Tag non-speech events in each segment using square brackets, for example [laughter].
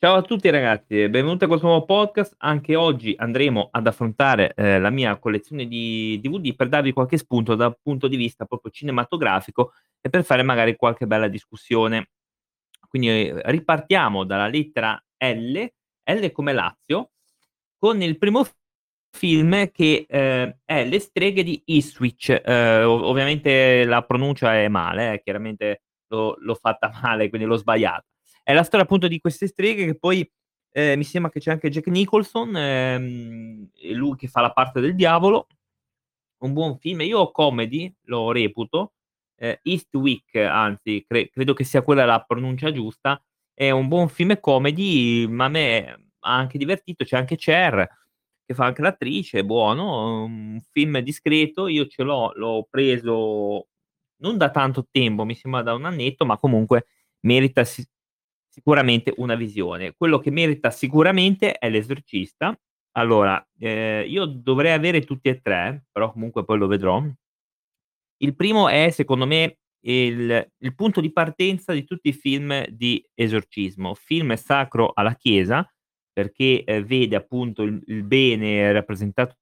Ciao a tutti ragazzi benvenuti a questo nuovo podcast. Anche oggi andremo ad affrontare, ehm, la mia collezione di DVD per darvi qualche spunto dal punto di vista proprio cinematografico e per fare magari qualche bella discussione. Quindi, ehm, ripartiamo dalla lettera L, L come Lazio, con il primo film che, ehm, è Le streghe di Ipswich. Ehm, ov ovviamente la pronuncia è male eh, chiaramente l'ho l'ho fatta [laughs] male, quindi l'ho sbagliata. È la storia appunto di queste streghe che poi, ehm, mi sembra che c'è anche Jack Nicholson, ehm, lui che fa la parte del diavolo. Un buon film. Io comedy lo reputo, ehm, Eastwick anzi, cre credo che sia quella la pronuncia giusta. È un buon film comedy, ma a me ha anche divertito. C'è anche Cher, che fa anche l'attrice, è buono, un film discreto. Io ce l'ho, l'ho preso non da tanto tempo, mi sembra da 1 annetto, ma comunque merita sicuramente una visione. Quello che merita sicuramente è L'Esorcista. Allora, ehm, io dovrei avere tutti e 3, però comunque poi lo vedrò. Il primo è secondo me il il punto di partenza di tutti i film di esorcismo, film sacro alla chiesa, perché, ehm, vede appunto il il bene rappresentato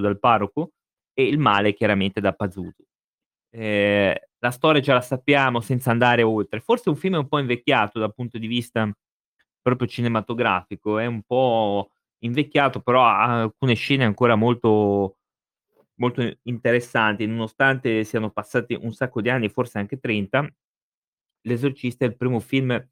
dal parroco e il male chiaramente da Pazuzu. Ehm, la storia già la sappiamo senza andare oltre. Forse un film è un po' invecchiato dal punto di vista proprio cinematografico, è un po' invecchiato, però ha alcune scene ancora molto molto interessanti, nonostante siano passati un sacco di anni, forse anche 30. L'Esorcista è il primo film, ehm,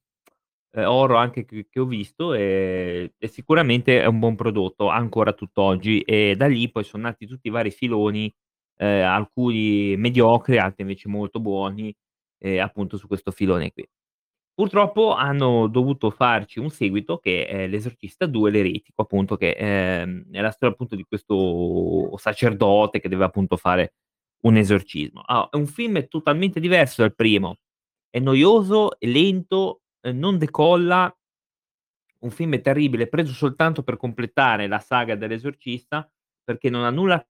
horror anche che che ho visto, ehm, e sicuramente è un buon prodotto ancora tutt'oggi, e da lì poi son nati tutti i vari filoni, ehm, alcuni mediocri, altri invece molto buoni, ehm, appunto su questo filone qui. Purtroppo hanno dovuto farci un seguito che è L'Esorcista 2: L'eretico, appunto che, ehm, è la storia appunto di questo sacerdote che deve appunto fare un esorcismo. Ah, è un film totalmente diverso dal primo. È noioso, è lento, ehm, non decolla un film terribile, preso soltanto per completare la saga dell'Esorcista, perché non ha nulla a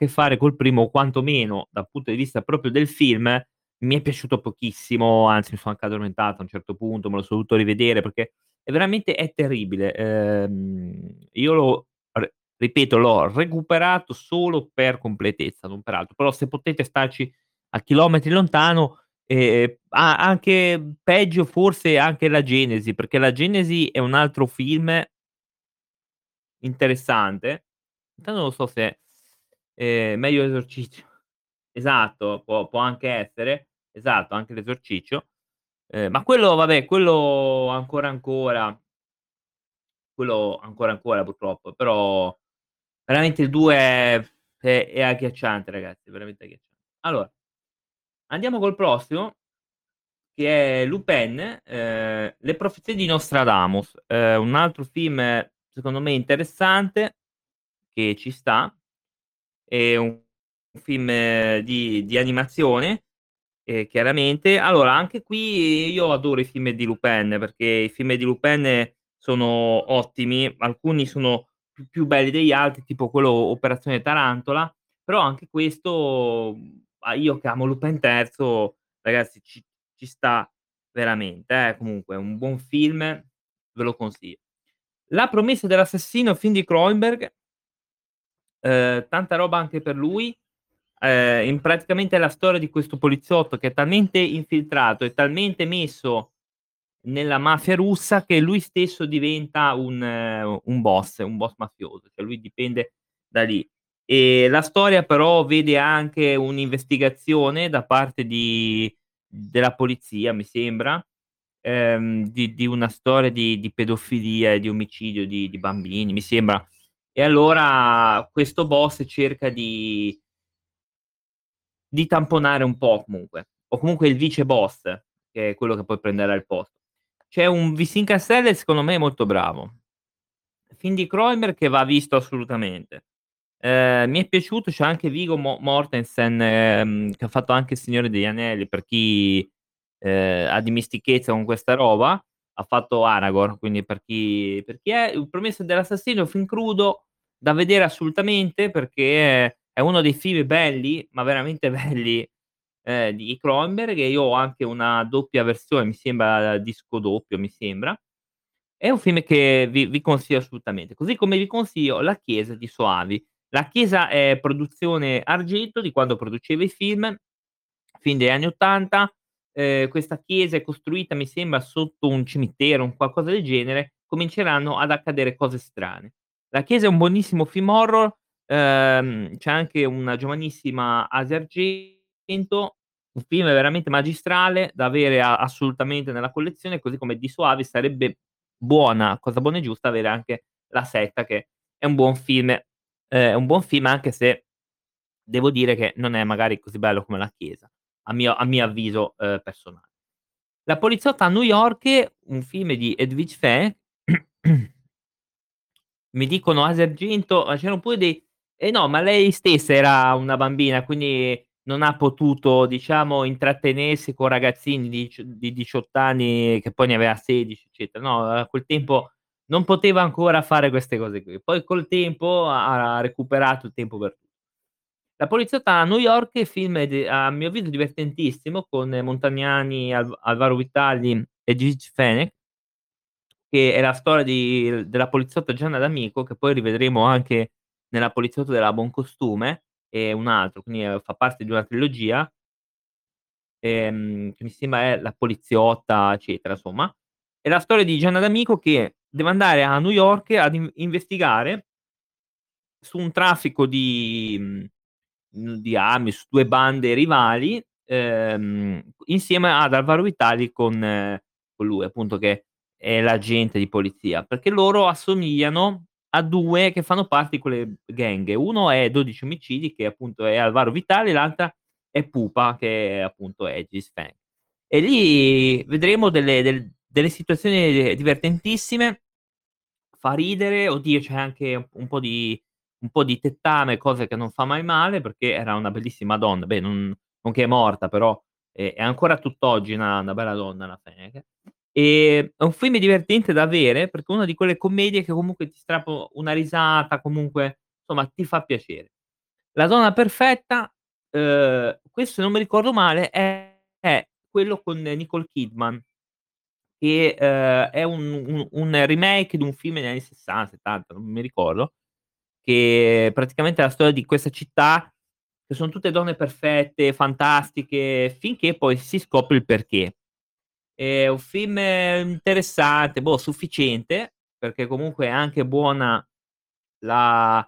che fare col primo, quantomeno dal punto di vista proprio del film, mi è piaciuto pochissimo, anzi mi sono anche addormentato a un certo punto, me lo sono dovuto rivedere perché è veramente è terribile. Ehm, io l'ho r ripeto, l'ho recuperato solo per completezza, non per altro. Però se potete starci a chilometri lontano, a anche peggio forse anche la Genesi, perché la Genesi è un altro film interessante. Intanto non lo so se ehm, meglio Esorciccio. Esatto, può può anche essere. Esatto, anche L'Esorciccio. Ehm, ma quello vabbè, quello ancora, ancora quello ancora, ancora purtroppo, però veramente il 2 è è è agghiacciante ragazzi, veramente agghiacciante. Allora, andiamo col prossimo che è Lupin, ehm, Le profezie di Nostradamus. Ehm, un altro film secondo me interessante, che ci sta. È un film di di animazione, ehm, chiaramente. Allora, anche qui io adoro i film di Lupin, perché i film di Lupin sono ottimi, alcuni sono più più belli degli altri, tipo quello Operazione Tarantola, però anche questo, mhmm, a io che amo Lupin III, ragazzi ci ci sta veramente eh, comunque un buon film, ve lo consiglio. La promessa dell'assassino, film di Cronenberg ehm, tanta roba anche per lui. Ehm, in praticamente la storia di questo poliziotto che è talmente infiltrato, è talmente messo nella mafia russa, che lui stesso diventa un un boss, un boss mafioso, cioè lui dipende da lì. E la storia però vede anche un'investigazione da parte di della polizia, mi sembra, ehm, di di una storia di di pedofilia e di omicidio di di bambini, mi sembra. E allora questo boss cerca di di tamponare un po' comunque, o comunque il vice boss, che è quello che poi prenderà il posto. C'è un Vincent Cassel secondo me molto bravo. Film di Cronenberg che va visto assolutamente. Ehm, mi è piaciuto, c'è anche Viggo Mo Mortensen, ehm, che ha fatto anche Il Signore degli Anelli, per chi, ehm, ha dimestichezza con questa roba. Ha fatto Aragorn, quindi per chi per chi è. Il Promessa dell'assassino, film crudo da vedere assolutamente, perché è uno dei film belli, ma veramente [laughs] belli, ehm, di Cronenberg e io ho anche una doppia versione, mi sembra disco doppio, mi sembra. È un film che vi vi consiglio assolutamente, così come vi consiglio La chiesa di Soavi. La chiesa è produzione Argento di quando produceva i film, fin degli anni '80. Ehm, questa chiesa è costruita, mi sembra, sotto un cimitero, un qualcosa del genere, cominceranno ad accadere cose strane. La chiesa è un buonissimo film horror, ehm, c'è anche una giovanissima Asia Argento, un film veramente magistrale da avere a assolutamente nella collezione, così come di Soavi sarebbe buona cosa buona e giusta avere anche La setta, che è un buon film ehm, è un buon film anche se devo dire che non è magari così bello come La chiesa, a mio a mio avviso, ehm, personale. La poliziotta a New York, un film di Edwige Fenech [clears throat] mi dicono Asia Argento, ma c'erano pure dei eh no, ma lei stessa era una bambina, quindi non ha potuto, diciamo, intrattenersi con ragazzini di di 18 anni che poi ne aveva 16, eccetera. No, a quel tempo non poteva ancora fare queste cose qui. Poi col tempo ha recuperato il tempo per tu La poliziotta a New York, film de a mio avviso divertentissimo con Montagnani, Alv Alvaro Vitali e Edwige Fenech che è la storia di della poliziotta Gianna D'Amico, che poi rivedremo anche nella Poliziotto della Buoncostume, e un altro, quindi, ehm, fa parte di una trilogia ehm, che mi sembra è La poliziotta, eccetera, insomma. È la storia di Gianna D'Amico che deve andare a New York ad in investigare su un traffico di di armi, su 2 bande rivali, ehm, insieme ad Alvaro Vitali con con lui appunto che è l'agente di polizia, perché loro assomigliano a 2 che fanno parte di quelle gang. Uno è 12 omicidi, che appunto è Alvaro Vitali, l'altra è Pupa, che appunto è Fenech. E lì vedremo delle del delle situazioni divertentissime, fa ridere, oddio c'è anche un po' di un po' di tettame, cose che non fa mai male, perché era una bellissima donna. Beh, non non che è morta, però è è ancora tutt'oggi una una bella donna la Fenech. Ehm, è un film divertente da avere, perché è una di quelle commedie che comunque ti strappa una risata, comunque insomma ti fa piacere. La donna perfetta, uhm, questo se non mi ricordo male è è quello con Nicole Kidman che, uhm, è un un un remake di un film negli anni '60, '70, non mi ricordo, che praticamente è la storia di questa città, che son tutte donne perfette, fantastiche, finché poi si scopre il perché. È un film interessante, boh, sufficiente, perché comunque è anche buona la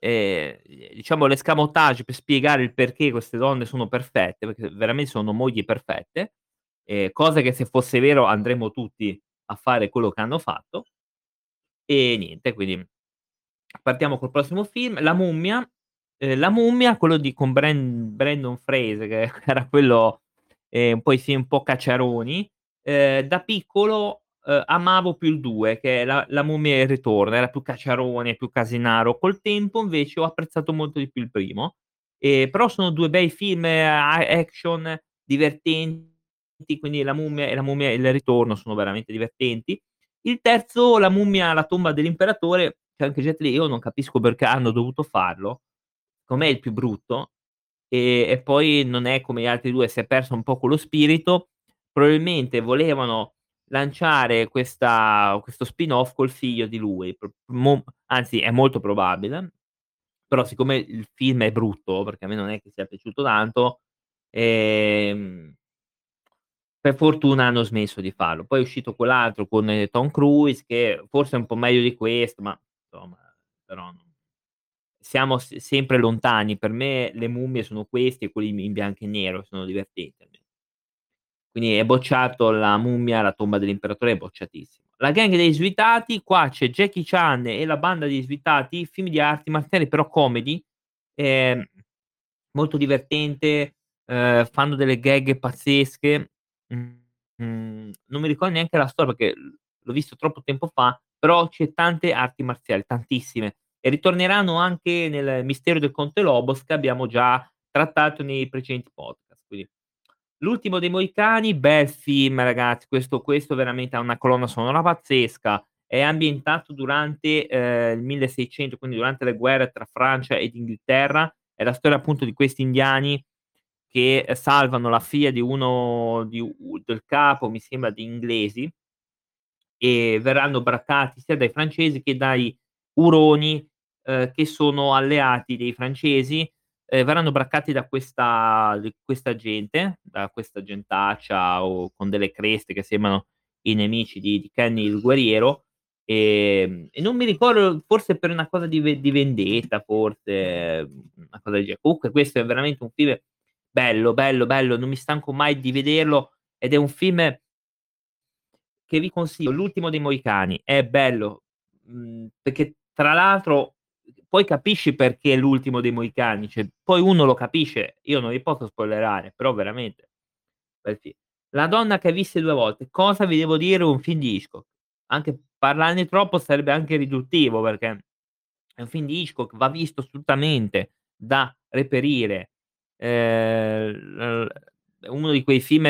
ehm, diciamo l'escamotage per spiegare il perché queste donne sono perfette, perché veramente sono mogli perfette, ehm, cosa che se fosse vero andremmo tutti a fare quello che hanno fatto. E niente, quindi partiamo col prossimo film, La mummia. Ehm, La mummia, quello di con Bran Brendan Fraser, che [laughs] era quello, ehm, un po' film un po' cacciaroni. Ehm, da piccolo, uhm, amavo più il 2 che è La La mummia e il ritorno, era più cacciarone, più casinaro. Col tempo invece ho apprezzato molto di più il primo, ehm, però sono 2 bei film action divertenti, quindi La mummia e La mummia e il ritorno sono veramente divertenti. Il terzo, La mummia, la tomba dell'imperatore, c'è anche Jet Li, io non capisco perché hanno dovuto farlo. Secondo me è il più brutto, e e poi non è come gli altri 2, si è perso un po' quello spirito. Probabilmente volevano lanciare questa questo spin-off col figlio di lui, mo anzi è molto probabile, però siccome il film è brutto, perché a me non è che sia piaciuto tanto, ehm per fortuna hanno smesso di farlo. Poi è uscito quell'altro con Tom Cruise che forse è un po' meglio di questo, ma insomma però non siamo s sempre lontani. Per me le mummie sono questi e quelli in bianco e nero, sono divertenti. Quindi è bocciato La mummia, la tomba dell'imperatore è bocciatissimo. La gang dei svitati, qua c'è Jackie Chan e la banda di svitati, film di arti marziali però comedy, ehm, molto divertente, ehm, fanno delle gag pazzesche. Mhmm, non mi ricordo neanche la storia perché l'ho visto troppo tempo fa, però c'è tante arti marziali, tantissime, e ritorneranno anche nel Mistero del Conte Lobos che abbiamo già trattato nei precedenti podcast, quindi L'ultimo dei Moicani, bel film ragazzi, questo questo veramente ha una colonna sonora pazzesca, è ambientato durante, ehm, il 1600, quindi durante le guerre tra Francia ed Inghilterra. È la storia appunto di questi indiani che salvano la figlia di uno di del capo, mi sembra di inglesi e verranno braccati sia dai francesi che dai Uroni, ehm, che sono alleati dei francesi, ehm, verranno braccati da questa di questa gente, da questa gentaccia o con delle creste che sembrano i nemici di di Kenny il guerriero, ehm, e non mi ricordo forse per una cosa di di vendetta forse, una cosa del genere. Comunque questo è veramente un film bello, bello, bello, non mi stanco mai di vederlo ed è un film che vi consiglio, L'ultimo dei Mohicani, è bello, mhmm, perché tra l'altro poi capisci perché è l'ultimo dei Mohicani, cioè poi uno lo capisce, io non vi posso spoilerare, però veramente bel film. La donna che visse 2 volte, cosa vi devo dire, un film di Hitchcock. Anche parlarne troppo sarebbe anche riduttivo, perché è un film di Hitchcock, va visto assolutamente, da reperire. È uno di quei film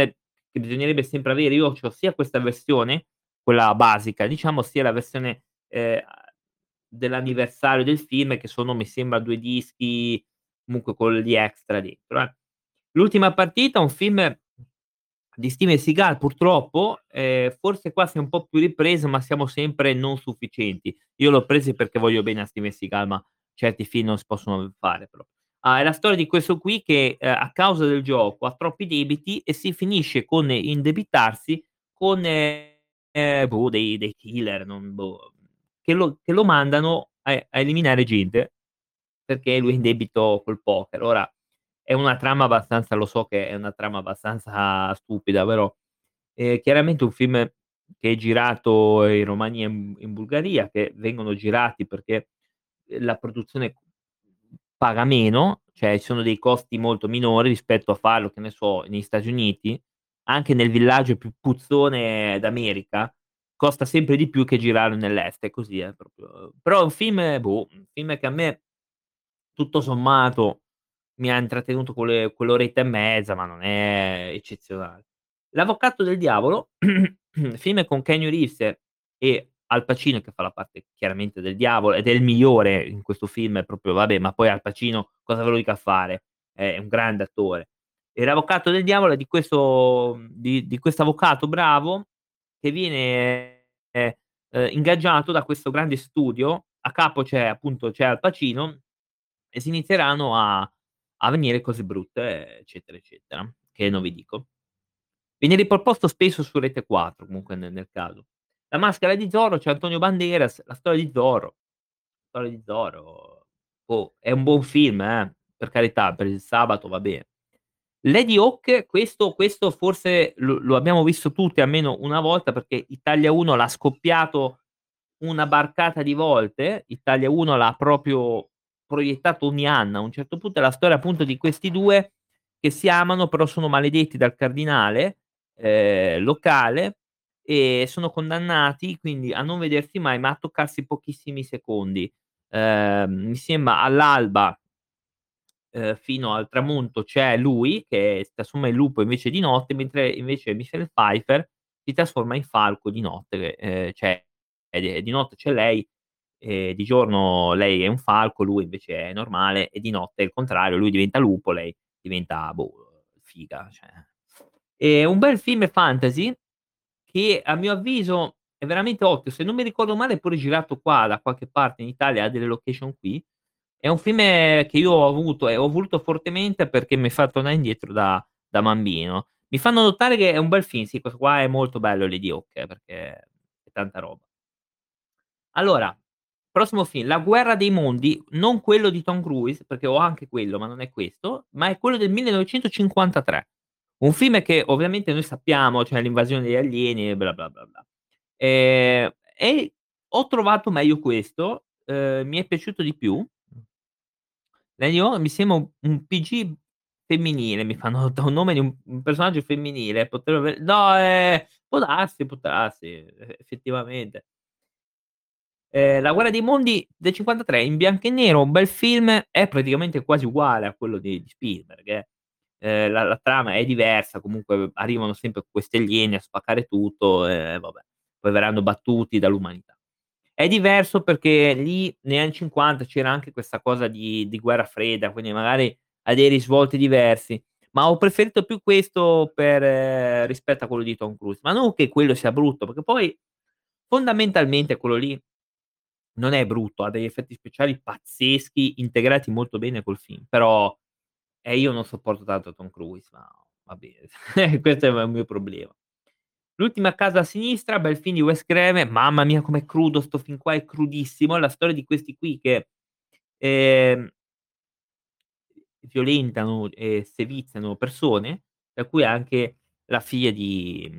che bisognerebbe sempre avere. Io c'ho sia questa versione, quella basica diciamo, sia la versione, ehm, dell'anniversario del film che sono mi sembra 2 dischi, comunque con gli extra dentro, eh. L'ultima partita, un film di Steven Seagal purtroppo, ehm, forse qua si è un po' più ripreso, ma siamo sempre non sufficienti. Io l'ho presi perché voglio bene a Steven Seagal, ma certi film non si possono fare però. Ah, è la storia di questo qui che, ehm, a causa del gioco ha troppi debiti e si finisce con indebitarsi con, ehm, boh, dei dei killer, non boh, che lo che lo mandano a a eliminare gente, perché lui è in debito col poker. Ora è una trama abbastanza lo so che è una trama abbastanza stupida, però, ehm, chiaramente un film che è girato in Romania e in in Bulgaria, che vengono girati perché, ehm, la produzione paga meno, cioè ci sono dei costi molto minori rispetto a farlo, che ne so, negli Stati Uniti, anche nel villaggio più puzzone d'America, costa sempre di più che girarlo nell'est, è così, eh, proprio. Però è un film, boh, un film che a me tutto sommato mi ha intrattenuto quelle quell'oretta e mezza, ma non è eccezionale. L'Avvocato del diavolo, [clears throat] film con Keanu Reeves e Al Pacino che fa la parte chiaramente del diavolo ed è il migliore in questo film, proprio vabbè, ma poi Al Pacino cosa ve lo dico a fare, è un grande attore. E l'Avvocato del diavolo è di questo di di avvocato bravo che viene, ehm, ehm, ingaggiato da questo grande studio, a capo c'è appunto c'è Al Pacino e si inizieranno a a venire cose brutte, eccetera, eccetera, che non vi dico. Viene riproposto spesso su Rete 4 comunque nel nel caso. La maschera di Zorro, c'è Antonio Banderas, la storia di Zorro. Storia di Zorro, boh, è un buon film, eh, per carità, per il sabato va bene. Lady Hawk, questo questo forse lo lo abbiamo visto tutti almeno una volta, perché Italia 1 l'ha scoppiato una barcata di volte, Italia 1 l'ha proprio proiettato ogni anno. A un certo punto è la storia appunto di questi 2 che si amano, però sono maledetti dal cardinale, ehm, locale e sono condannati quindi a non vedersi mai, ma a toccarsi pochissimi secondi. Ehm, mi sembra all'alba ehm, fino al tramonto c'è lui che si trasforma in lupo invece di notte, mentre invece Michelle Pfeiffer si trasforma in falco di notte, ehm, cioè di notte c'è lei, di giorno lei è un falco, lui invece è normale e di notte è il contrario, lui diventa lupo, lei diventa, boh, figa, cioè. Un bel film fantasy che a mio avviso è veramente ottimo, se non mi ricordo male è pure girato qua da qualche parte in Italia, ha delle location qui. È un film che io ho avuto e ho voluto fortemente perché mi fa tornare indietro da da bambino. Mi fanno notare che è un bel film, sì, questo qua è molto bello Lady Hawk, perché è tanta roba. Allora, prossimo film, La guerra dei mondi, non quello di Tom Cruise, perché ho anche quello, ma non è questo, ma è quello del 1953. Un film che ovviamente noi sappiamo, cioè l'invasione degli alieni e bla, bla, bla, bla. Ehm, e ho trovato meglio questo, ehm, mi è piaciuto di più. Lady Hawk mi sembra un un PG femminile, mi fanno [laughs] da un nome di un un personaggio femminile, potrebbe no, ehm, può darsi, può darsi, e effettivamente. Ehm, La guerra dei mondi del '53 in bianco e nero, un bel film, è praticamente quasi uguale a quello di di Spielberg, eh. Ehm, la la trama è diversa, comunque arrivano sempre questi alieni a spaccare tutto e vabbè, poi verranno battuti dall'umanità. È diverso perché lì negli anni '50 c'era anche questa cosa di di guerra fredda, quindi magari ha dei risvolti diversi, ma ho preferito più questo per rispetto a quello di Tom Cruise, ma non che quello sia brutto, perché poi Fondamentalmente quello lì non è brutto, ha degli effetti speciali pazzeschi, integrati molto bene col film, però eh, io non sopporto tanto Tom Cruise, ma va bene, [laughs] questo è il mio problema. L'ultima casa a sinistra, bel film di Wes Craven, mamma mia com'è crudo 'sto film qua, è crudissimo, la storia di questi qui che, ehm violentano e seviziano persone, tra cui anche la figlia di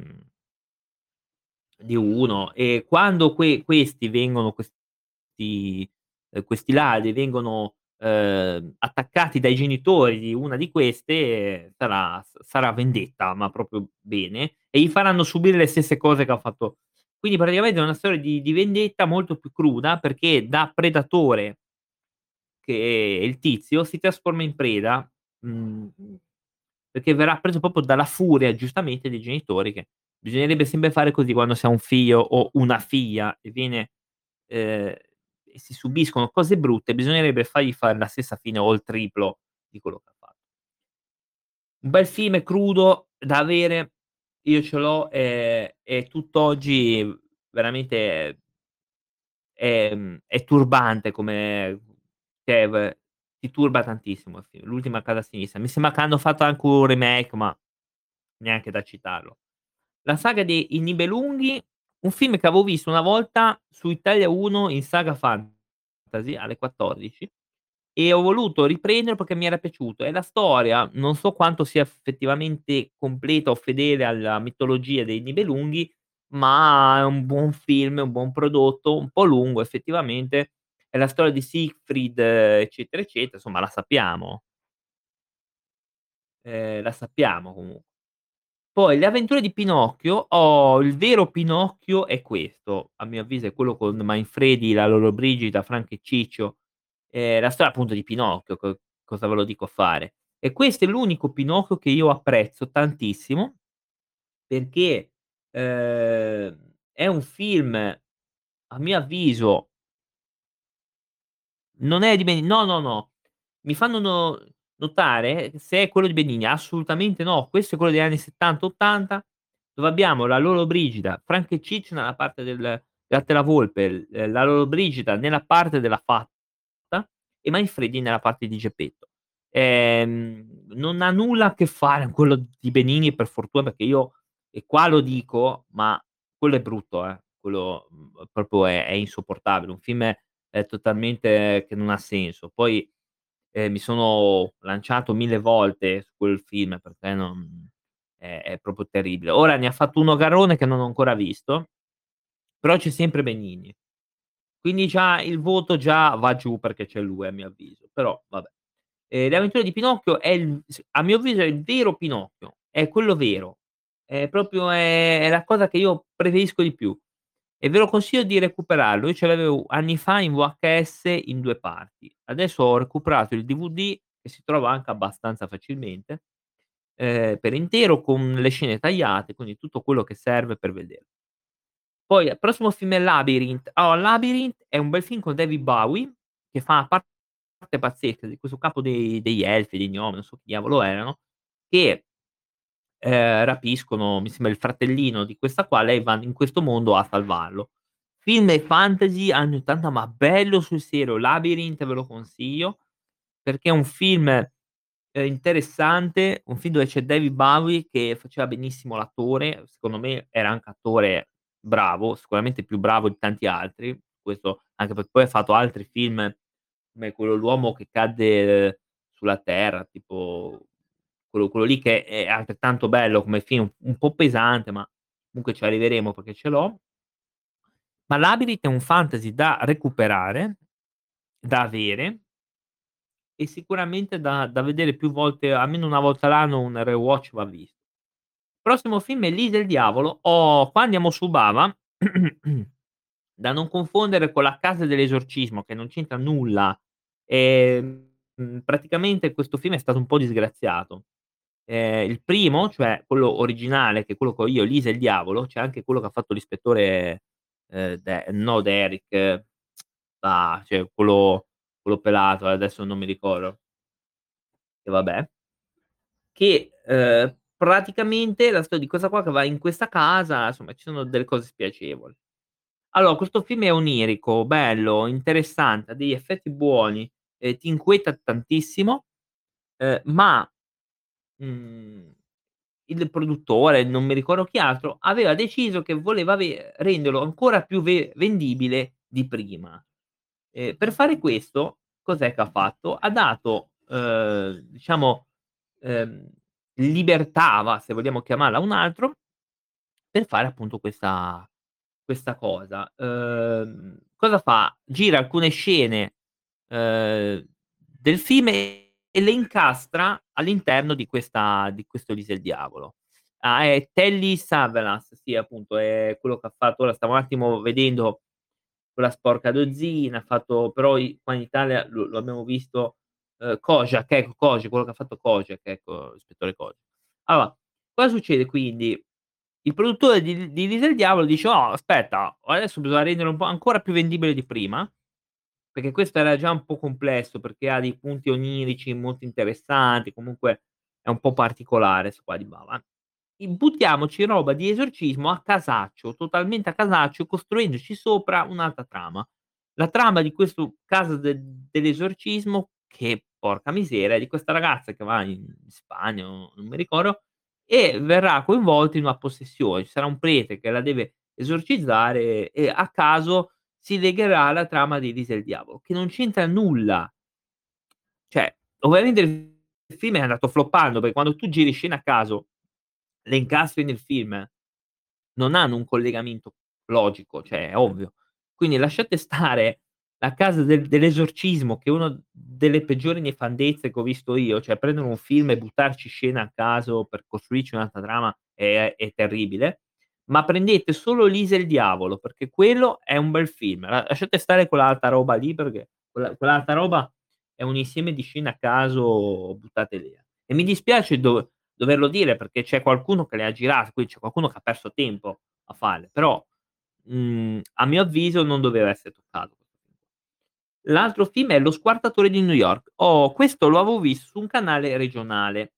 di uno, e quando que questi vengono questi ehm, questi ladri vengono, ehm, attaccati dai genitori di una di queste, sarà sarà vendetta, ma proprio bene, e gli faranno subire le stesse cose che ha fatto. Quindi praticamente è una storia di di vendetta molto più cruda, perché da predatore che è il tizio, si trasforma in preda, mhmm, perché verrà preso proprio dalla furia, giustamente, dei genitori che bisognerebbe sempre fare così quando si ha un figlio o una figlia e viene ehm, e si subiscono cose brutte, bisognerebbe fargli fare la stessa fine o il triplo di quello che ha fa Un bel film crudo da avere, io ce l'ho, ehm, e tutt'oggi veramente è mhmm, è turbante come cioè ti turba tantissimo il film. L'ultima casa sinistra. Mi sembra che hanno fatto anche un remake, ma neanche da citarlo. La saga dei Nibelunghi, un film che avevo visto una volta su Italia 1 in saga fantasy alle 14 e ho voluto riprenderlo perché mi era piaciuto. E la storia, non so quanto sia effettivamente completa o fedele alla mitologia dei Nibelunghi, ma è un buon film, è un buon prodotto, un po' lungo effettivamente. È la storia di Siegfried, eccetera, eccetera, insomma la sappiamo. Ehm, la sappiamo comu poi Le avventure di Pinocchio, oh, il vero Pinocchio è questo, a mio avviso è quello con Manfredi, la Lollobrigida, Franco e Ciccio, ehm, la storia appunto di Pinocchio, co cosa ve lo dico a fare. E questo è l'unico Pinocchio che io apprezzo tantissimo, perché, ehm, è un film, a mio avviso non è di Beni no, no, no. Mi fanno no notare se è quello di Benigni, assolutamente no. Questo è quello degli anni '70, '80, dove abbiamo la Lollobrigida, Franco e Ciccio nella parte del Gatta e la Volpe, l la Lollobrigida nella parte della fatta e Manfredi nella parte di Geppetto. Ehm, non ha nulla a che fare con quello di Benigni per fortuna, perché io e qua lo dico, ma quello è brutto eh, quello, mhmm, proprio è è insopportabile. Un film è totalmente che non ha senso. Poi, ehm, mi sono lanciato 1000 volte su quel film perché non è è proprio terribile. Ora ne ha fatto uno Garrone che non ho ancora visto, però c'è sempre Benigni. Quindi già il voto già va giù perché c'è lui a mio avviso, però vabbè. Ehm, Le avventure di Pinocchio è il a mio avviso è il vero Pinocchio, è quello vero. È proprio è è la cosa che io preferisco di più. E ve lo consiglio di recuperarlo. Io ce l'avevo anni fa in VHS in 2 parti. Adesso ho recuperato il DVD, che si trova anche abbastanza facilmente, ehm, per intero con le scene tagliate, quindi tutto quello che serve per veder Poi il prossimo film è Labyrinth. Allora Labyrinth è un bel film con David Bowie, che fa parte pazzesca di questo capo dei degli elfi, dei gnomi, non so chi diavolo erano, che ehm, rapiscono, mi sembra il fratellino di questa qua, lei va in questo mondo a salvarlo. Film fantasy anni '80, ma bello sul serio. Labyrinth ve lo consiglio, perché è un film, ehm, interessante, un film dove c'è David Bowie che faceva benissimo l'attore, secondo me era anche attore bravo, sicuramente più bravo di tanti altri, questo anche perché poi ha fatto altri film, come quello L'uomo che cadde sulla terra, tipo quello quello lì che è altrettanto bello come film, un po' pesante, ma comunque ci arriveremo perché ce l'ho. Ma Labyrinth è un fantasy da recuperare, da avere e sicuramente da da vedere più volte, almeno 1 volta l'anno un rewatch va vis Prossimo film è L'i del diavolo. Oh, qua andiamo su Bava, [clears throat] da non confondere con La casa dell'esorcismo che non c'entra nulla. Ehm, praticamente questo film è stato un po' disgraziato. Ehm, il primo, cioè quello originale, che è quello che ho io, Lisa e il diavolo, c'è anche quello che ha fatto l'ispettore, ehm, De no Derrick, ah, cioè quello quello pelato, adesso non mi ricordo. E vabbè. Che, ehm, praticamente la storia di questa qua che va in questa casa, insomma ci sono delle cose spiacevoli. Allora, questo film è onirico, bello, interessante, ha degli effetti buoni, ehm, ti inquieta tantissimo, ehm, ma, mhmm, il produttore, non mi ricordo chi altro, aveva deciso che voleva ve renderlo ancora più ve vendibile di prima. Ehm, per fare questo, cos'è che ha fatto? Ha dato, uhm, diciamo, ehm, libertà, va, se vogliamo chiamarla, un altro per fare appunto questa questa cosa. Uhm, cosa fa? Gira alcune scene, uhm, del film e le incastra all'interno di questa di questo Elisa il diavolo. Ah, è Telly Savalas, sì appunto, è quello che ha fatto ora stavo un attimo vedendo quella sporca dozzina, ha fatto però qua in Italia lo lo abbiamo visto, uhm, Kojak, ecco Kojak, quello che ha fatto Kojak, ecco, l'ispettore Kojak. Allora, cosa succede quindi? Il produttore di di Elisa il diavolo dice: "Oh aspetta, adesso bisogna renderlo un po' ancora più vendibile di prima", perché questo era già un po' complesso, perché ha dei punti onirici molto interessanti, comunque è un po' particolare 'sto qua di Bava. I buttiamoci roba di esorcismo a casaccio, totalmente a casaccio, costruendoci sopra un'altra trama. La trama di questo caso de dell'esorcismo che, porca miseria, è di questa ragazza che va in Spagna non mi ricordo, e verrà coinvolta in una possessione. Ci sarà un prete che la deve esorcizzare e a caso si legherà alla trama di Elisa il diavolo, che non c'entra nulla. Cioè, ovviamente il film è andato floppando, perché quando tu giri scene a caso, le incastri nel film, non hanno un collegamento logico, cioè è ovvio. Quindi lasciate stare La casa del dell'esorcismo, che è uno delle peggiori nefandezze che ho visto io, cioè prendere un film e buttarci scene a caso per costruirci un'altra trama è è terribile, ma prendete solo Elisa il diavolo, perché quello è un bel film. La lasciate stare quell'altra roba lì, perché quella quell'altra roba è un insieme di scene a caso buttate lì. E mi dispiace do doverlo dire, perché c'è qualcuno che le ha girate, quindi c'è qualcuno che ha perso tempo a farle, però, mhmm, a mio avviso non doveva essere toccato. L'altro film è Lo squartatore di New York. Oh, questo lo avevo visto su un canale regionale.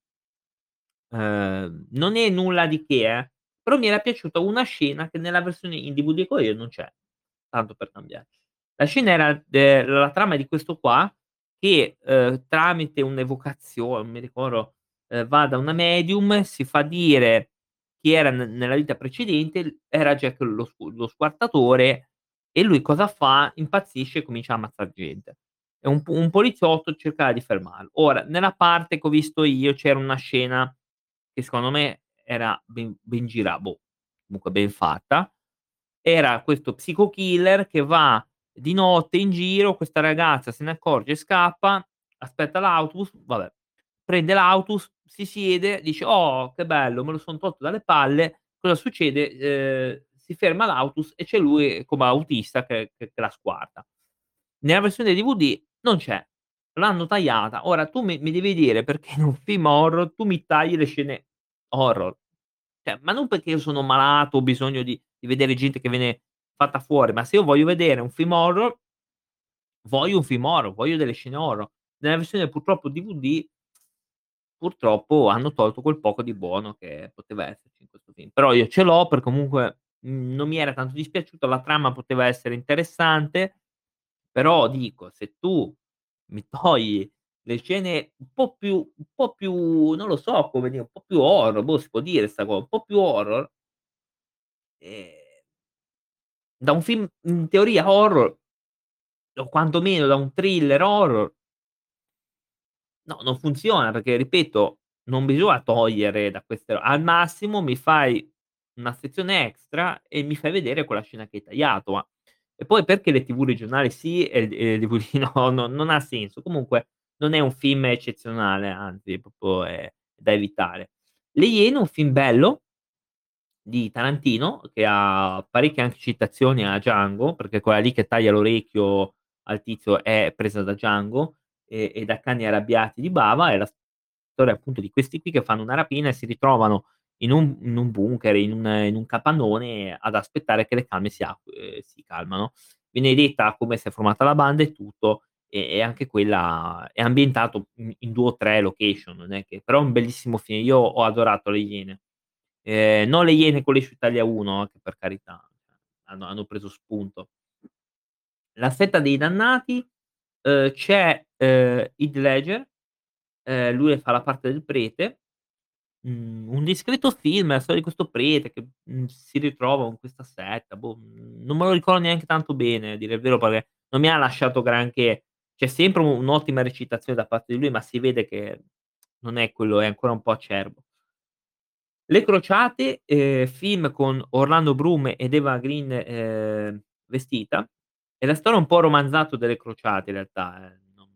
Ehm, non è nulla di che eh, però mi era piaciuta una scena che nella versione in DVD che io non c'è, tanto per cambiare. La scena era de la trama di questo qua che, uhm, tramite un'evocazione, mi ricordo, ehm, va da una medium, si fa dire chi era n nella vita precedente, era Jack lo lo squartatore e lui cosa fa? Impazzisce e comincia a ammazzar gente. E un un poliziotto cercava di fermarlo. Ora, nella parte che ho visto io c'era una scena che secondo me era ben ben gira boh, comunque ben fatta. Era questo psycho killer che va di notte in giro, questa ragazza se ne accorge scappa, aspetta l'autobus, vabbè, prende l'autobus, si siede, dice: "Oh, che bello, me lo son tolto dalle palle." Cosa succede? Ehm, si ferma l'autobus e c'è lui come autista che che che la squarta. Nella versione DVD non c'è, l'hanno tagliata. Ora tu mi mi devi dire perché [laughs] in un film horror tu mi tagli le scene horror. Cioè, ma non perché io sono malato, ho bisogno di di vedere gente che viene fatta fuori, ma se io voglio vedere un film horror voglio un film horror, voglio delle scene horror. Nella versione purtroppo DVD purtroppo hanno tolto quel poco di buono che poteva esserci in questo film. Però io ce l'ho perché comunque, mhmm, non mi era tanto dispiaciuto, la trama poteva essere interessante, però dico, se tu mi togli le scene un po' più un po' più non lo so come dire, un po' più horror, boh, si può dire 'sta co un po' più horror ehm da un film in teoria horror, o quantomeno da un thriller horror no, non funziona perché ripeto, non bisogna togliere da queste al massimo mi fai una sezione extra e mi fai vedere quella scena che hai tagliato, ma e poi perché le TV regionali sì e le DVD [laughs] no, no non ha senso. Comunque non è un film eccezionale, anzi proprio è da evitare. Le Iene un film bello di Tarantino, che ha parecchie anche citazioni a Django, perché quella lì che taglia l'orecchio al tizio è presa da Django, e e da Cani arrabbiati di Bava, è la storia appunto di questi qui che fanno una rapina e si ritrovano in un in un bunker, in un in un capannone ad aspettare che le calme si ehm, si calmano. Viene detta come si è formata la banda e tutto, e e anche quella è ambientato in in 2 o 3 location, che però è un bellissimo film. Io ho adorato Le Iene. Ehm, non Le Iene quelle su Italia 1 eh, che per carità, hanno hanno preso spunto. La setta dei dannati, uhm, c'è, ehm, Heath Ledger, ehm, lui fa la parte del prete, mhmm, un discreto film, la storia di questo prete che, mhmm, si ritrova con questa setta, boh, mhmm, non me lo ricordo neanche tanto bene a dire il vero, perché non mi ha lasciato granché. C'è sempre un un'ottima recitazione da parte di lui, ma si vede che non è quello, è ancora un po' acerbo. Le crociate, ehm, film con Orlando Bloom ed Eva Green, ehm, vestita, è la storia un po' romanzato delle crociate in realtà, eh, non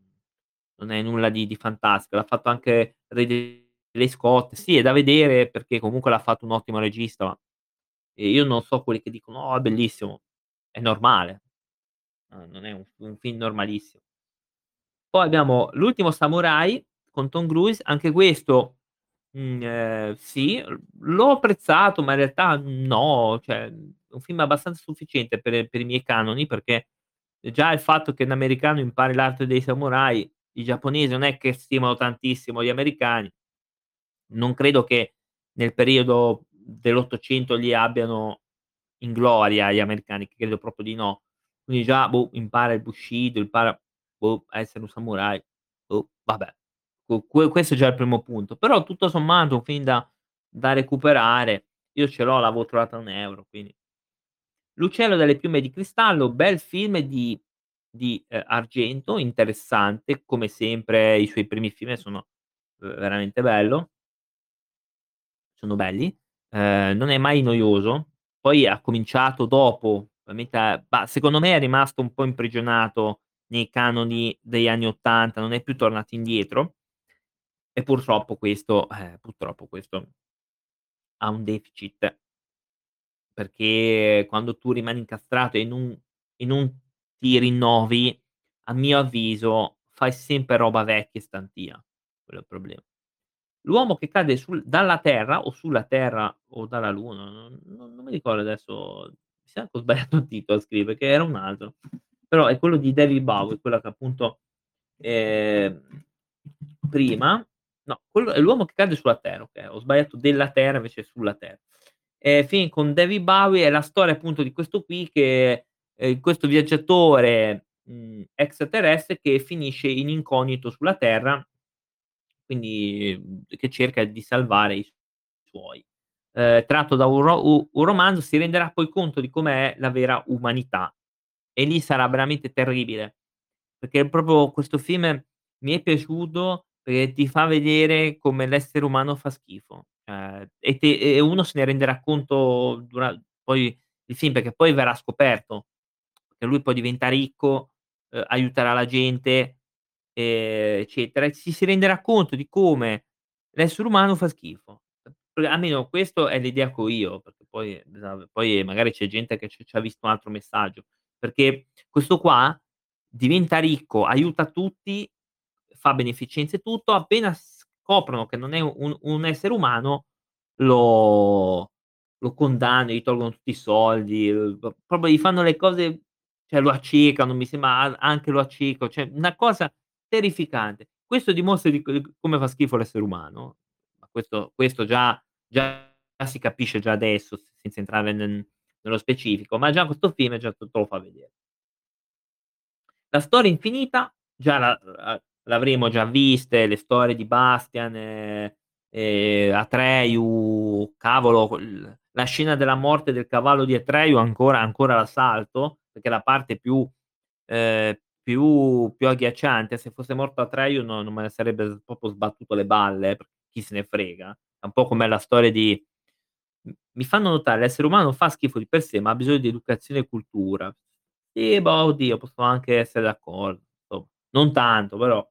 non è nulla di di fantastico. L'ha fatto anche Ridley Scott. Sì, è da vedere perché comunque l'ha fatto un ottimo regista, ma io non so quelli che dicono: "Oh, è bellissimo." È normale. No, non è un un film normalissimo. Poi abbiamo L'ultimo samurai con Tom Cruise, anche questo, mhmm, ehm, sì, l l'ho apprezzato, ma in realtà no, cioè, un film abbastanza sufficiente per per i miei canoni, perché già il fatto che un americano impari l'arte dei samurai, i giapponesi non è che stimano tantissimo gli americani. Non credo che nel periodo dell'800 li abbiano in gloria gli americani, credo proprio di no. Quindi già, boh, impara il bushido, impara, boh, essere un samurai, boh, vabbè. Questo è già il primo punto. Però tutto sommato un film da da recuperare. Io ce l'ho, l'avevo trovato a 1 €, quindi L'uccello dalle piume di cristallo, bel film di di, ehm, Argento, interessante, come sempre i suoi primi film sono, uhm, veramente bello. Sono belli, ehm, non è mai noioso. Poi ha cominciato dopo, ovviamente a bah, secondo me è rimasto un po' imprigionato nei canoni degli anni '80, non è più tornato indietro. E purtroppo questo eh, purtroppo questo ha un deficit. Perché quando tu rimani incastrato e non e non ti rinnovi, a mio avviso, fai sempre roba vecchia e stantia. Quello è il problema. L'uomo che cade sul dalla terra o sulla terra o dalla luna, non non non mi ricordo adesso, mi sa che ho sbagliato il titolo a scrivere, che era un altro. Però è quello di David Bowie, quello che appunto, ehm, prima no, quello è l'uomo che cade sulla terra, okay, ho sbagliato della terra invece sulla terra. Ehm, film con David Bowie, è la storia appunto di questo qui che, ehm, questo viaggiatore, mhmm, extraterrestre che finisce in incognito sulla terra quindi, che cerca di salvare i suoi. Ehm, tratto da un ro un romanzo, si renderà poi conto di com'è la vera umanità e lì sarà veramente terribile, perché proprio questo film mi è piaciuto perché ti fa vedere come l'essere umano fa schifo. Ehm, e te e uno se ne renderà conto dura poi il film, perché poi verrà scoperto che lui poi diventa ricco, uhm, aiuterà la gente, ehm, eccetera, e ci si renderà conto di come l'essere umano fa schifo. Almeno questo è l'idea che ho io, perché poi bisogna poi magari c'è gente che c c'ha visto un altro messaggio. Perché questo qua diventa ricco, aiuta tutti, fa beneficenza e tutto, appena scoprono che non è un un essere umano lo lo condannano, gli tolgono tutti i soldi, p proprio gli fanno le cose cioè lo accecano, mi sembra anche lo acceca cioè una cosa terrificante. Questo dimostra di c come fa schifo l'essere umano, ma questo questo già già si capisce già adesso, senza entrare nen nello specifico, ma già questo film già te lo fa vedere. La storia infinita già la l'avremo già viste, le storie di Bastian, ehm, ehm, Atreyu, cavolo, la scena della morte del cavallo di Atreyu ancora ancora la salto, perché la parte più ehm, più più agghiacciante. Se fosse morto Atreyu no non me ne sarebbe proprio sbattuto le balle, chi se ne frega. È un po' come la storia di mi fanno notare l'essere umano fa schifo di per sé, ma ha bisogno di educazione e cultura. Sì, bah, oddio, posso anche essere d'accordo, insomma. Non tanto, però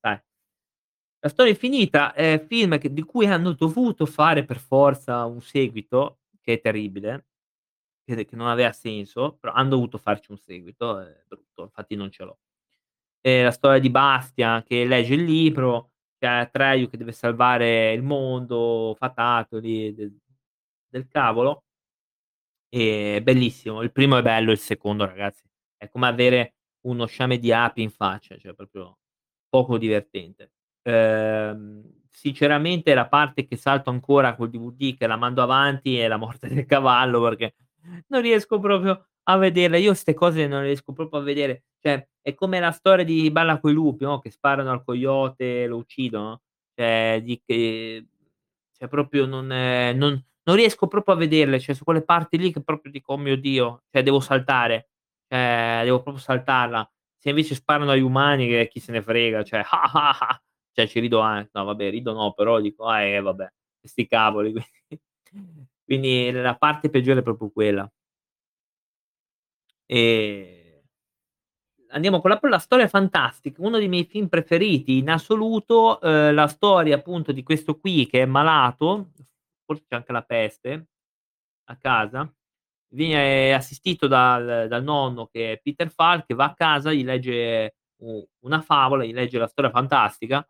dai. La storia infinita è film che di cui hanno dovuto fare per forza un seguito, che è terribile, che che non aveva senso, però han dovuto farci un seguito, è brutto, infatti non ce l'ho. È la storia di Bastian che legge il libro, c'è Atreyu che deve salvare il mondo fatato di del cavolo e bellissimo. Il primo è bello, il secondo ragazzi è come avere uno sciame di api in faccia, cioè proprio poco divertente. Ehm, sinceramente la parte che salto ancora col DVD, che la mando avanti, è la morte del cavallo perché Non riesco proprio a vederle. Io 'ste cose non riesco proprio a vedere. Cioè, è come la storia di Balla coi lupi, no, che sparano al coyote e lo uccidono. Cioè, di che cioè proprio non non non riesco proprio a vederle, cioè su quelle parti lì che proprio dico: "Oh mio Dio", cioè devo saltare, ehm, devo proprio saltarla. Se invece sparano agli umani, che chi se ne frega, cioè [laughs] cioè ci rido an no vabbè, rido no, però dico: "Ah, eh, vabbè, e sti cavoli." [laughs] Quindi quindi la parte peggiore è proprio quella. Ehm andiamo con la la storia fantastica, uno dei miei film preferiti in assoluto, uhm, la storia appunto di questo qui che è malato, forse c'ha anche la peste, a casa, viene assistito dal dal nonno che è Peter Falk, che va a casa, gli legge una favola, gli legge la storia fantastica.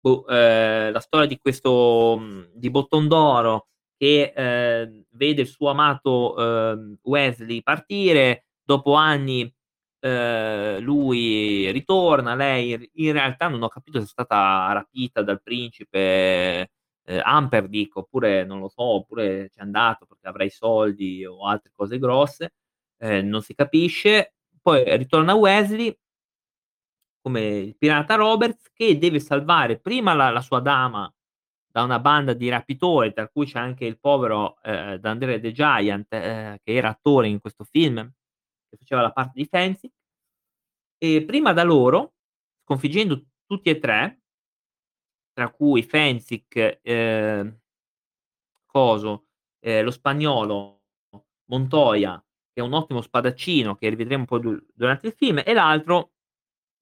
Boh, ehm, la storia di questo mhmm, di Bottondoro che, ehm, vede il suo amato, uhm, Wesley partire, dopo anni, ehm, lui ritorna, lei in realtà non ho capito se è stata rapita dal principe, ehm, Humperdinck oppure non lo so, oppure c'è andato perché avrà soldi o altre cose grosse, ehm, non si capisce. Poi ritorna Wesley come il pirata Roberts, che deve salvare prima la la sua dama da una banda di rapitori, tra cui c'è anche il povero, ehm, D'André the Giant, ehm, che era attore in questo film, che faceva la parte di Fenzi e prima da loro, sconfiggendo tutti e 3 tra cui Fensick, ehm coso, ehm, lo spagnolo Montoya, che è un ottimo spadaccino, che rivedremo poi du durante il film, e l'altro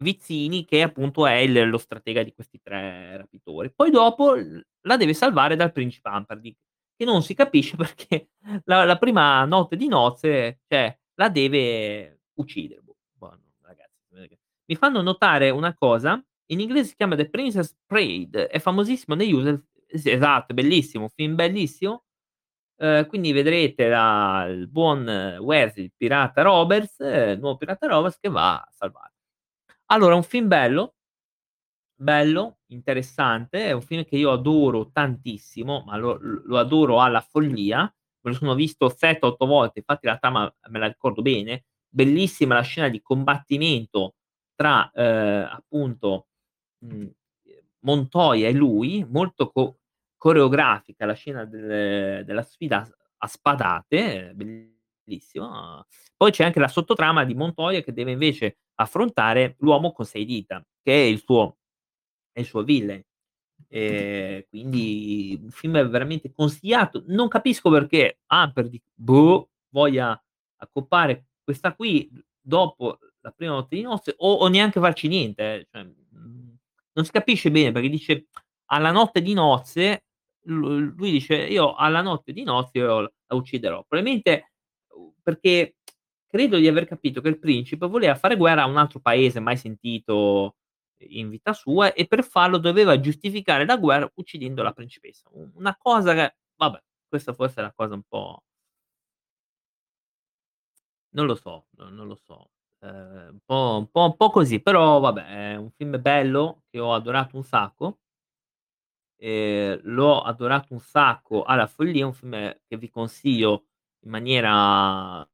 Vizzini, che appunto è il lo stratega di questi 3 rapitori. Poi dopo la deve salvare dal principe Humperdinck, che non si capisce [laughs] perché la la prima notte di nozze, cioè la deve uccidere. Boh, mi fanno notare una cosa, in inglese si chiama The Princess Bride, è famosissimo negli USA sì, esatto, bellissimo, film bellissimo. Ehm, quindi vedrete la il buon Wesley, il pirata Roberts, il nuovo pirata Roberts che va a salvar allora, un film bello bello, interessante, è un film che io adoro tantissimo, ma lo lo adoro alla follia. Me lo sono visto 7, 8 volte, infatti la trama me la ricordo bene. Bellissima la scena di combattimento tra, ehm, appunto, mhmm, Montoya e lui, molto co coreografica la scena del della sfida a spadate, bellissima. Poi c'è anche la sottotrama di Montoya che deve invece affrontare l'uomo con 6 dita, che è il suo è il suo villain. Ehm, quindi un film veramente consigliato. Non capisco perché Humperdinck, boh, voglia accoppare questa qui dopo la prima notte di nozze o o neanche farci niente, eh, cioè, non si capisce bene perché dice alla notte di nozze, lu lui dice: "Io alla notte di nozze la ucciderò." Probabilmente, uhm, perché credo di aver capito che il principe voleva fare guerra a un altro paese mai sentito in vita sua e per farlo doveva giustificare la guerra uccidendo la principessa. Una cosa che vabbè, questa forse è la cosa un po' Non lo so, no non lo so. Ehm, un po' un po' un po' così, però vabbè, è un film bello che ho adorato un sacco. Ehm, l'ho adorato un sacco alla follia, un film che vi consiglio in maniera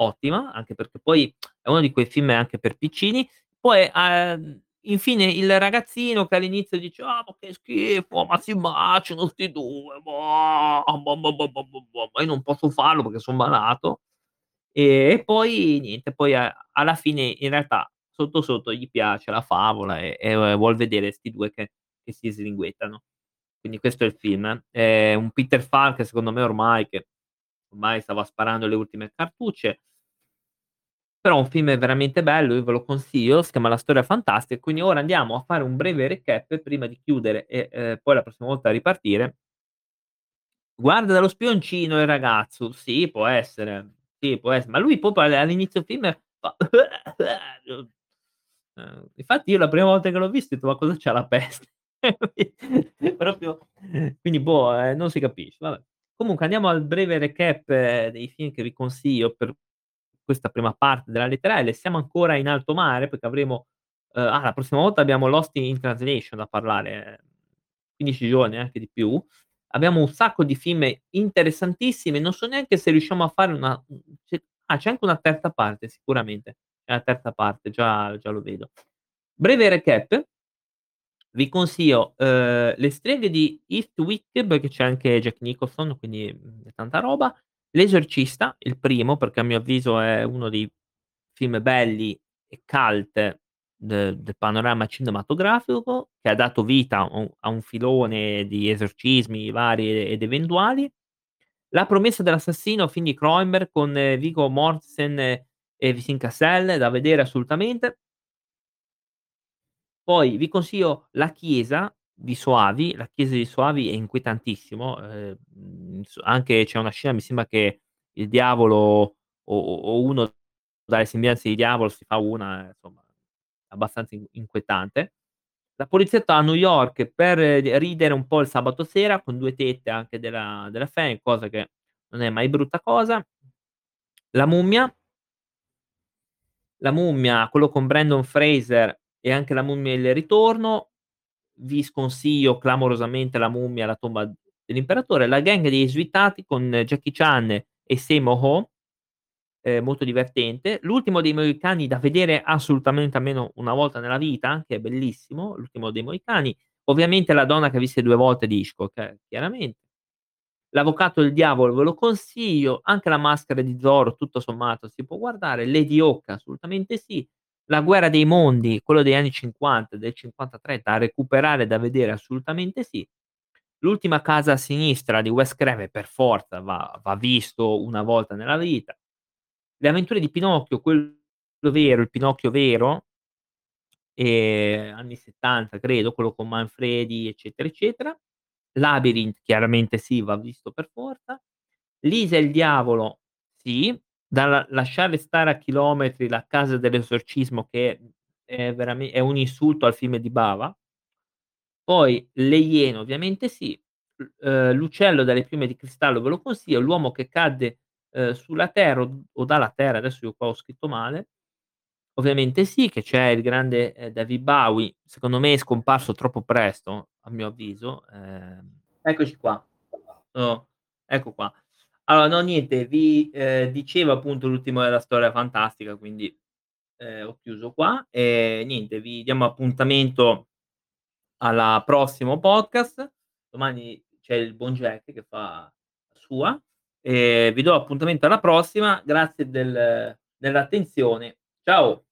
ottima, anche perché poi è uno di quei film anche per piccini. Poi, ehm, infine il ragazzino che all'inizio dice: "Ah, ma che schifo, ma si baciano 'sti 2, boh, boh, boh, boh, boh, boh, boh, ma io non posso farlo perché son malato." E poi niente, poi a alla fine in realtà sotto, sotto gli piace la favola e e vuol vedere 'sti 2 che che si slinguettano. Quindi questo è il film. È un Peter Falk secondo me ormai che ormai stava sparando le ultime cartucce. Però un film veramente bello, io ve lo consiglio, si chiama La storia fantastica, quindi ora andiamo a fare un breve recap prima di chiudere e, ehm, poi la prossima volta ripartire. Guarda dallo spioncino il ragazzo, sì può essere, sì può esse ma lui all all'inizio film fa [laughs] ehm, infatti io la prima volta che l'ho visto ho detto: "Ma cosa c'ha la peste?" [laughs] Proprio quindi boh, ehm, non si capisce, vabbè. Comunque andiamo al breve recap dei film che vi consiglio per questa prima parte della lettera L. Siamo ancora in alto mare perché avremo uhm, ah, la prossima volta abbiamo Lost in Translation da parlare, 15 giorni, anche di più. Abbiamo un sacco di film interessantissimi, non so neanche se riusciamo a fare una c'è ah, c'è anche una terza parte sicuramente. C'è la terza parte, già già lo vedo. Breve recap vi consiglio, uhm, Le streghe di Eastwick, perché c'è anche Jack Nicholson, quindi, mhmm, è tanta roba. L'esorcista, il primo, perché a mio avviso è uno dei film belli e cult de del panorama cinematografico, che ha dato vita a un a un filone di esorcismi vari ed eventuali. La promessa dell'assassino, film di Cronenberg con Viggo Mortensen e Vincent Cassel, da vedere assolutamente. Poi vi consiglio La chiesa di Soavi, La chiesa di Soavi è inquietantissimo, s anche c'è una scena mi sembra che il diavolo o o uno dalle sembianze di diavolo si fa una, insomma, abbastanza in inquietante. La polizietta a New York per ridere un po' il sabato sera con 2 tette anche della della Fanning, cosa che non è mai brutta cosa. La mummia La mummia, quello con Brendan Fraser e anche La mummia il ritorno. Vi sconsiglio clamorosamente La mummia, la tomba dell'imperatore. La gang dei svittati con Jackie Chan e Sammo Hung, ehm, molto divertente. L'ultimo dei Mohicani da vedere assolutamente almeno una volta nella vita, che è bellissimo, L'ultimo dei Mohicani. Ovviamente La donna che visse 2 volte di Hitchcock, chiaramente. L'avvocato del diavolo ve lo consiglio, anche La maschera di Zorro tutto sommato si può guardare. Lady Hawk assolutamente sì. La guerra dei mondi, quello degli anni '50, del '53 da recuperare, da vedere assolutamente sì. L'ultima casa a sinistra di Wes Craven per forza va va visto una volta nella vita. Le avventure di Pinocchio, quello vero, il Pinocchio vero ehm, anni '70 credo, quello con Manfredi, eccetera, eccetera. Labyrinth chiaramente sì, va visto per forza. Lisa e il diavolo sì, da la lasciare stare a chilometri La casa dell'esorcismo che è verame è un insulto al film di Bava. Poi Le Iene ovviamente sì. Uhm, L'uccello dalle piume di cristallo ve lo consiglio. L'uomo che cadde, uhm, sulla terra o o dalla terra, adesso io qua ho scritto male. Ovviamente sì, che c'è il grande, ehm, David Bowie, secondo me è scomparso troppo presto, a mio avviso, ehm eccoci qua. Oh, ecco qua. Allora no niente, vi, ehm, dicevo appunto l'ultimo della storia fantastica, quindi, ehm, ho chiuso qua e niente, vi diamo appuntamento alla prossimo podcast. Domani c'è il buon Jack che fa la sua e vi do appuntamento alla prossima. Grazie del dell'attenzione. Ciao.